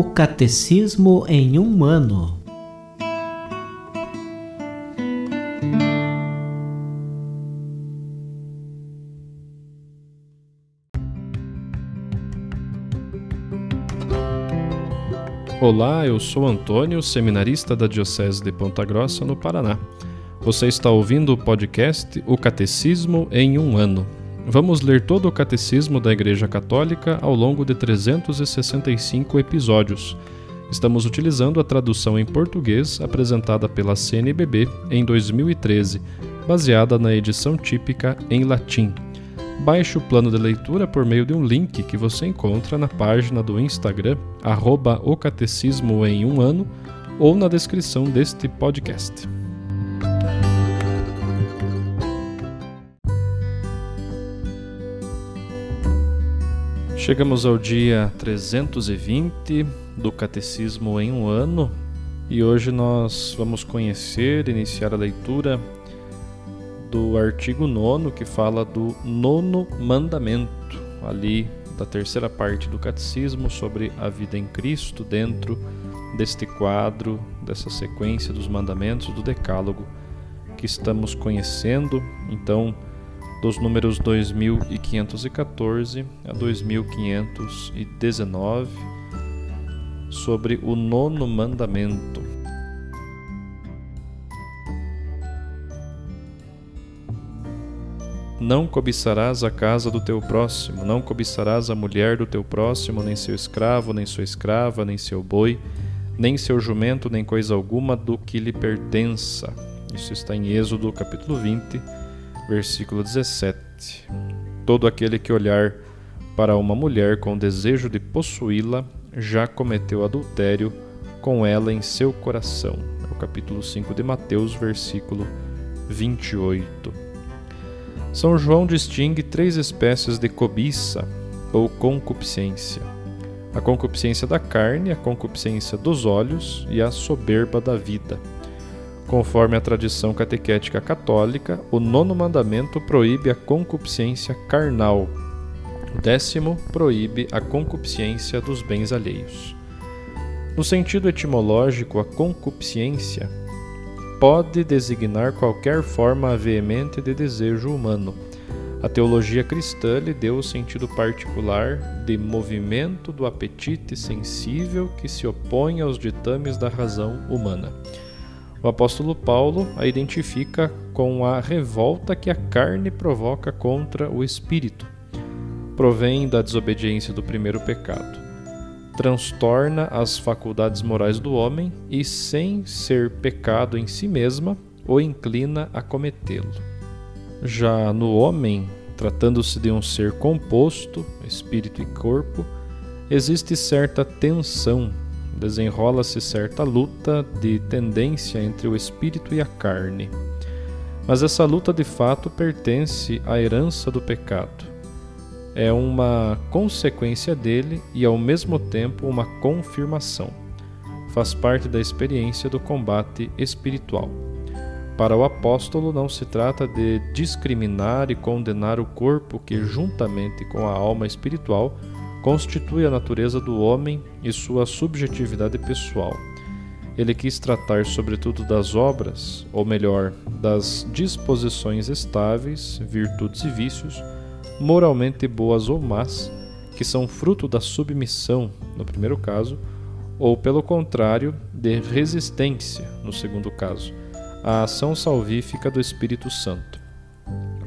O Catecismo em um ano. Olá, eu sou Antônio, seminarista da Diocese de Ponta Grossa, no Paraná. Você está ouvindo o podcast O Catecismo em um ano. Vamos ler todo o Catecismo da Igreja Católica ao longo de 365 episódios. Estamos utilizando a tradução em português apresentada pela CNBB em 2013, baseada na edição típica em latim. Baixe o plano de leitura por meio de um link que você encontra na página do Instagram, arroba o Catecismo em um ano, ou na descrição deste podcast. Chegamos ao dia 320 do Catecismo em um ano e hoje nós vamos conhecer, iniciar a leitura do artigo 9 que fala do nono mandamento, ali da terceira parte do Catecismo sobre a vida em Cristo dentro deste quadro, dessa sequência dos mandamentos do Decálogo que estamos conhecendo. Então, dos números 2514 a 2519 sobre o nono mandamento. Não cobiçarás a casa do teu próximo, não cobiçarás a mulher do teu próximo, nem seu escravo, nem sua escrava, nem seu boi, nem seu jumento, nem coisa alguma do que lhe pertença. Isso está em Êxodo capítulo 20, versículo 17. Todo aquele que olhar para uma mulher com desejo de possuí-la já cometeu adultério com ela em seu coração. É o capítulo 5 de Mateus, versículo 28. São João distingue três espécies de cobiça ou concupiscência: a concupiscência da carne, a concupiscência dos olhos e a soberba da vida. Conforme a tradição catequética católica, o nono mandamento proíbe a concupiscência carnal. O décimo proíbe a concupiscência dos bens alheios. No sentido etimológico, a concupiscência pode designar qualquer forma veemente de desejo humano. A teologia cristã lhe deu o sentido particular de movimento do apetite sensível que se opõe aos ditames da razão humana. O apóstolo Paulo a identifica com a revolta que a carne provoca contra o espírito. Provém da desobediência do primeiro pecado. Transtorna as faculdades morais do homem e, sem ser pecado em si mesma, o inclina a cometê-lo. Já no homem, tratando-se de um ser composto, espírito e corpo, existe certa tensão desenrola-se certa luta de tendência entre o espírito e a carne. Mas essa luta de fato pertence à herança do pecado. É uma consequência dele e ao mesmo tempo uma confirmação. Faz parte da experiência do combate espiritual. Para o apóstolo, não se trata de discriminar e condenar o corpo que, juntamente com a alma espiritual, constitui a natureza do homem e sua subjetividade pessoal. Ele quis tratar sobretudo das obras, ou melhor, das disposições estáveis, virtudes e vícios, moralmente boas ou más, que são fruto da submissão, no primeiro caso, ou pelo contrário, de resistência, no segundo caso, à ação salvífica do Espírito Santo.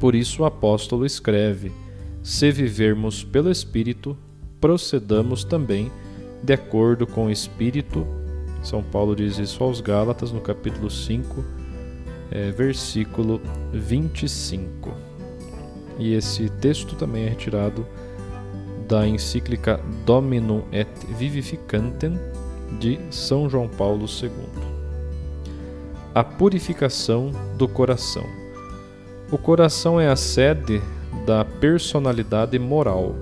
Por isso o apóstolo escreve: Se vivermos pelo Espírito, procedamos também de acordo com o Espírito. São Paulo diz isso aos Gálatas no capítulo 5, é, versículo 25. E esse texto também é retirado da encíclica Dominum et Vivificantem de São João Paulo II. A purificação do coração. O coração é a sede da personalidade moral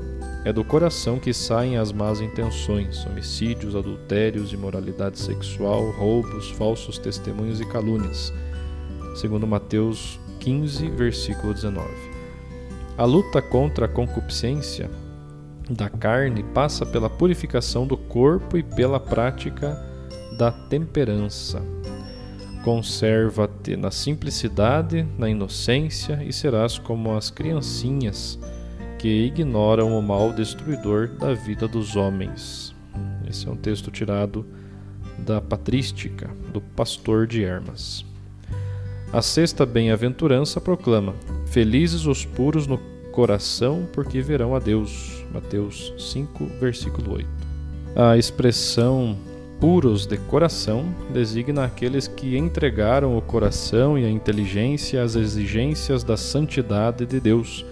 é do coração que saem as más intenções, homicídios, adultérios, imoralidade sexual, roubos, falsos testemunhos e calúnias. Segundo Mateus 15, versículo 19. A luta contra a concupiscência da carne passa pela purificação do corpo e pela prática da temperança. Conserva-te na simplicidade, na inocência, e serás como as criancinhas que ignoram o mal destruidor da vida dos homens. Esse é um texto tirado da Patrística, do pastor de Hermas. A sexta bem-aventurança proclama: Felizes os puros no coração, porque verão a Deus. Mateus 5, versículo 8. A expressão puros de coração designa aqueles que entregaram o coração e a inteligência às exigências da santidade de Deus,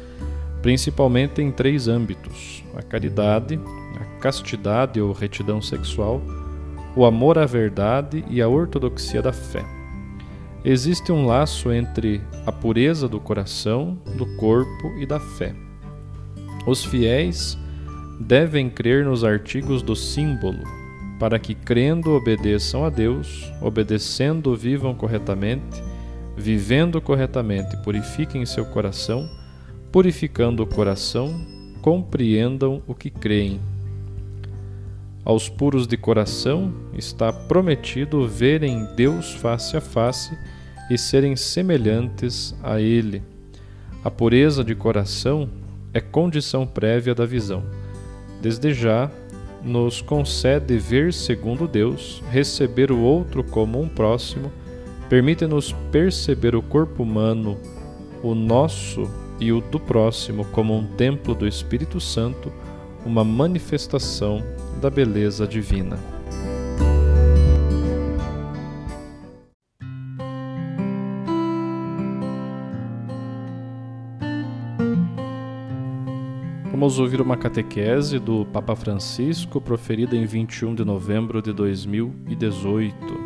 principalmente em três âmbitos: a caridade, a castidade ou retidão sexual, o amor à verdade e a ortodoxia da fé. Existe um laço entre a pureza do coração, do corpo e da fé. Os fiéis devem crer nos artigos do símbolo, para que, crendo, obedeçam a Deus, obedecendo, vivam corretamente, vivendo corretamente, purifiquem seu coração, purificando o coração, compreendam o que creem. Aos puros de coração está prometido verem Deus face a face e serem semelhantes a Ele. A pureza de coração é condição prévia da visão. Desde já, nos concede ver segundo Deus, receber o outro como um próximo, permite-nos perceber o corpo humano, o nosso e o do próximo, como um templo do Espírito Santo, uma manifestação da beleza divina. Vamos ouvir uma catequese do Papa Francisco proferida em 21 de novembro de 2018.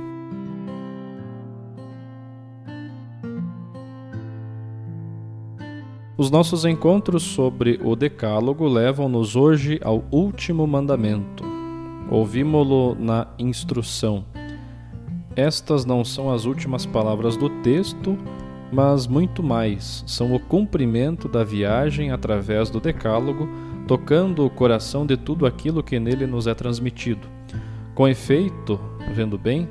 Os nossos encontros sobre o Decálogo levam-nos hoje ao último mandamento. Ouvimos-lo na instrução. Estas não são as últimas palavras do texto, mas muito mais, são o cumprimento da viagem através do Decálogo, tocando o coração de tudo aquilo que nele nos é transmitido. Com efeito, vendo bem,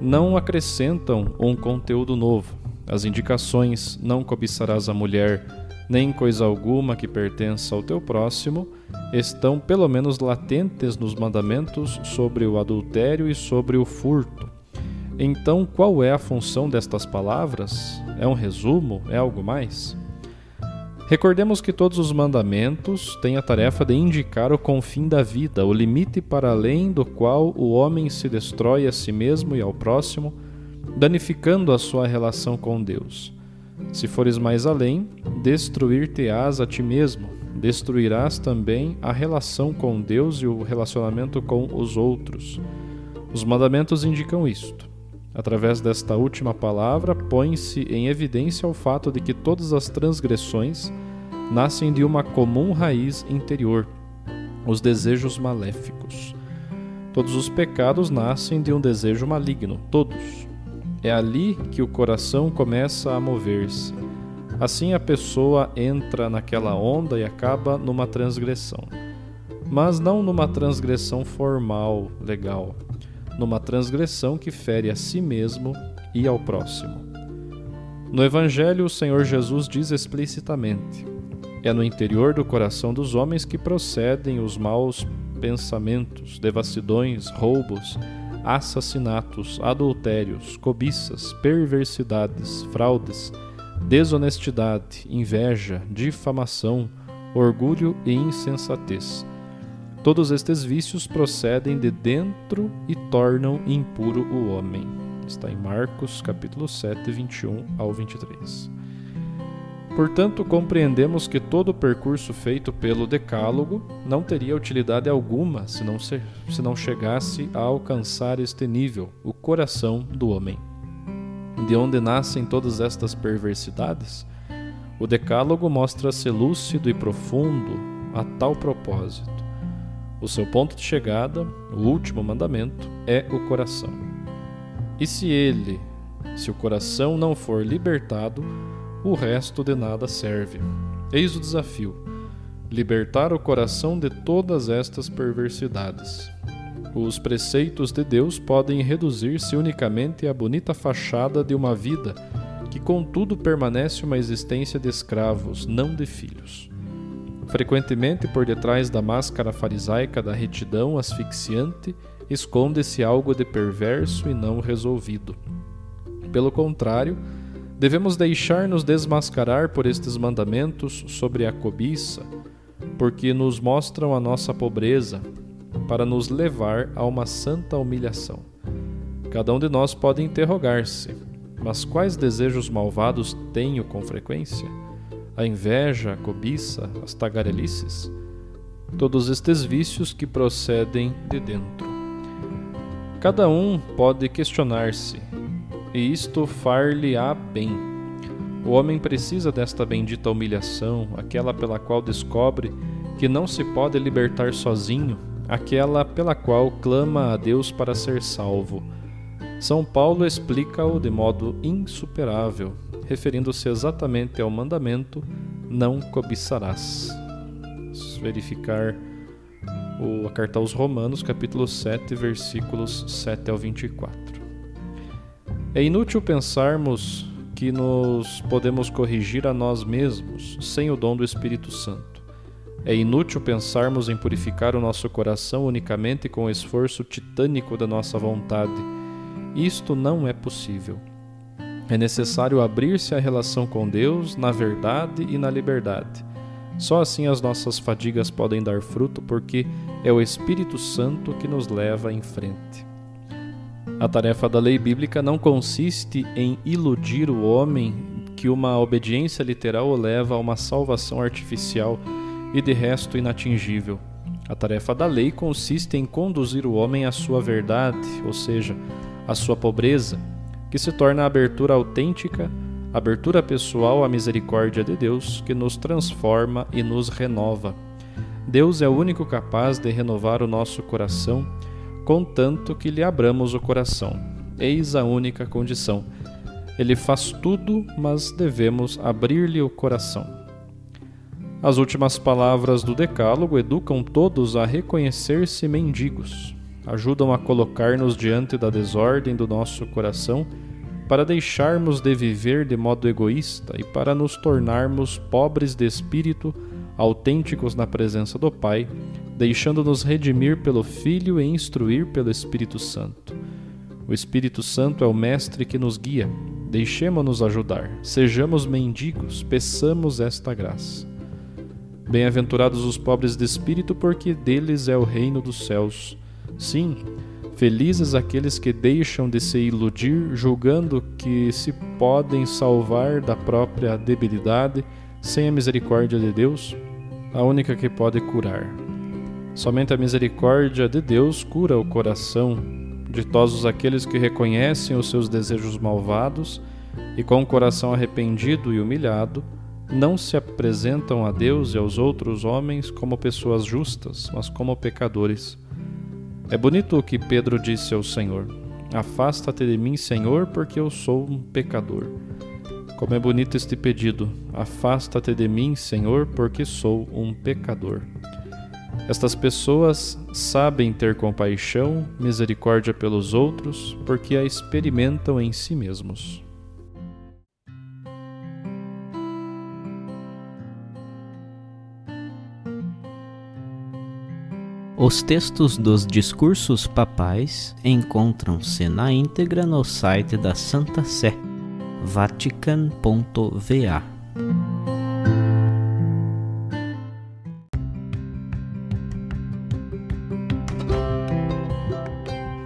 não acrescentam um conteúdo novo. As indicações não cobiçarás a mulher, nem coisa alguma que pertença ao teu próximo, estão pelo menos latentes nos mandamentos sobre o adultério e sobre o furto. Então, qual é a função destas palavras? É um resumo? É algo mais? Recordemos que todos os mandamentos têm a tarefa de indicar o confim da vida, o limite para além do qual o homem se destrói a si mesmo e ao próximo, danificando a sua relação com Deus. Se fores mais além, destruir-te-ás a ti mesmo, destruirás também a relação com Deus e o relacionamento com os outros. Os mandamentos indicam isto. Através desta última palavra, põe-se em evidência o fato de que todas as transgressões nascem de uma comum raiz interior, os desejos maléficos. Todos os pecados nascem de um desejo maligno, todos. É ali que o coração começa a mover-se. Assim a pessoa entra naquela onda e acaba numa transgressão. Mas não numa transgressão formal, legal numa transgressão que fere a si mesmo e ao próximo. No Evangelho, o Senhor Jesus diz explicitamente: é no interior do coração dos homens que procedem os maus pensamentos, devassidões, roubos, assassinatos, adultérios, cobiças, perversidades, fraudes, desonestidade, inveja, difamação, orgulho e insensatez Todos estes vícios procedem de dentro e tornam impuro o homem. Está em Marcos, capítulo 7, 21 ao 23. Portanto, compreendemos que todo o percurso feito pelo Decálogo não teria utilidade alguma se não, se, se não chegasse a alcançar este nível, o coração do homem. De onde nascem todas estas perversidades? O Decálogo mostra-se lúcido e profundo a tal propósito. O seu ponto de chegada, o último mandamento, é o coração. E se ele, se o coração não for libertado, o resto de nada serve. Eis o desafio: libertar o coração de todas estas perversidades. Os preceitos de Deus podem reduzir-se unicamente à bonita fachada de uma vida que, contudo, permanece uma existência de escravos, não de filhos. Frequentemente, por detrás da máscara farisaica da retidão asfixiante, esconde-se algo de perverso e não resolvido. Pelo contrário, devemos deixar-nos desmascarar por estes mandamentos sobre a cobiça, porque nos mostram a nossa pobreza, para nos levar a uma santa humilhação. Cada um de nós pode interrogar-se: mas quais desejos malvados tenho com frequência? A inveja, a cobiça, as tagarelices? Todos estes vícios que procedem de dentro. Cada um pode questionar-se, e isto far-lhe-á bem o homem precisa desta bendita humilhação, aquela pela qual descobre que não se pode libertar sozinho, aquela pela qual clama a Deus para ser salvo. São Paulo explica-o de modo insuperável, referindo-se exatamente ao mandamento: não cobiçarás. Vamos verificar o, a carta aos Romanos, capítulo 7, versículos 7 ao 24. É inútil pensarmos que nos podemos corrigir a nós mesmos sem o dom do Espírito Santo. É inútil pensarmos em purificar o nosso coração unicamente com o esforço titânico da nossa vontade. Isto não é possível. É necessário abrir-se à relação com Deus na verdade e na liberdade. Só assim as nossas fadigas podem dar fruto, porque é o Espírito Santo que nos leva em frente. A tarefa da lei bíblica não consiste em iludir o homem que uma obediência literal o leva a uma salvação artificial e de resto inatingível. A tarefa da lei consiste em conduzir o homem à sua verdade, ou seja, à sua pobreza, que se torna a abertura autêntica, abertura pessoal à misericórdia de Deus, que nos transforma e nos renova. Deus é o único capaz de renovar o nosso coração contanto que lhe abramos o coração. Eis a única condição. Ele faz tudo, mas devemos abrir-lhe o coração. As últimas palavras do Decálogo educam todos a reconhecer-se mendigos, ajudam a colocar-nos diante da desordem do nosso coração para deixarmos de viver de modo egoísta e para nos tornarmos pobres de espírito, autênticos na presença do Pai, deixando-nos redimir pelo Filho e instruir pelo Espírito Santo. O Espírito Santo é o Mestre que nos guia. Deixemo-nos ajudar. Sejamos mendigos, peçamos esta graça. Bem-aventurados os pobres de espírito, porque deles é o reino dos céus. Sim, felizes aqueles que deixam de se iludir, julgando que se podem salvar da própria debilidade sem a misericórdia de Deus, a única que pode curar. Somente a misericórdia de Deus cura o coração. Ditosos aqueles que reconhecem os seus desejos malvados e, com o coração arrependido e humilhado, não se apresentam a Deus e aos outros homens como pessoas justas, mas como pecadores. É bonito o que Pedro disse ao Senhor: Afasta-te de mim, Senhor, porque eu sou um pecador. Como é bonito este pedido: Afasta-te de mim, Senhor, porque sou um pecador. Estas pessoas sabem ter compaixão, misericórdia pelos outros, porque a experimentam em si mesmos. Os textos dos discursos papais encontram-se na íntegra no site da Santa Sé, vatican.va.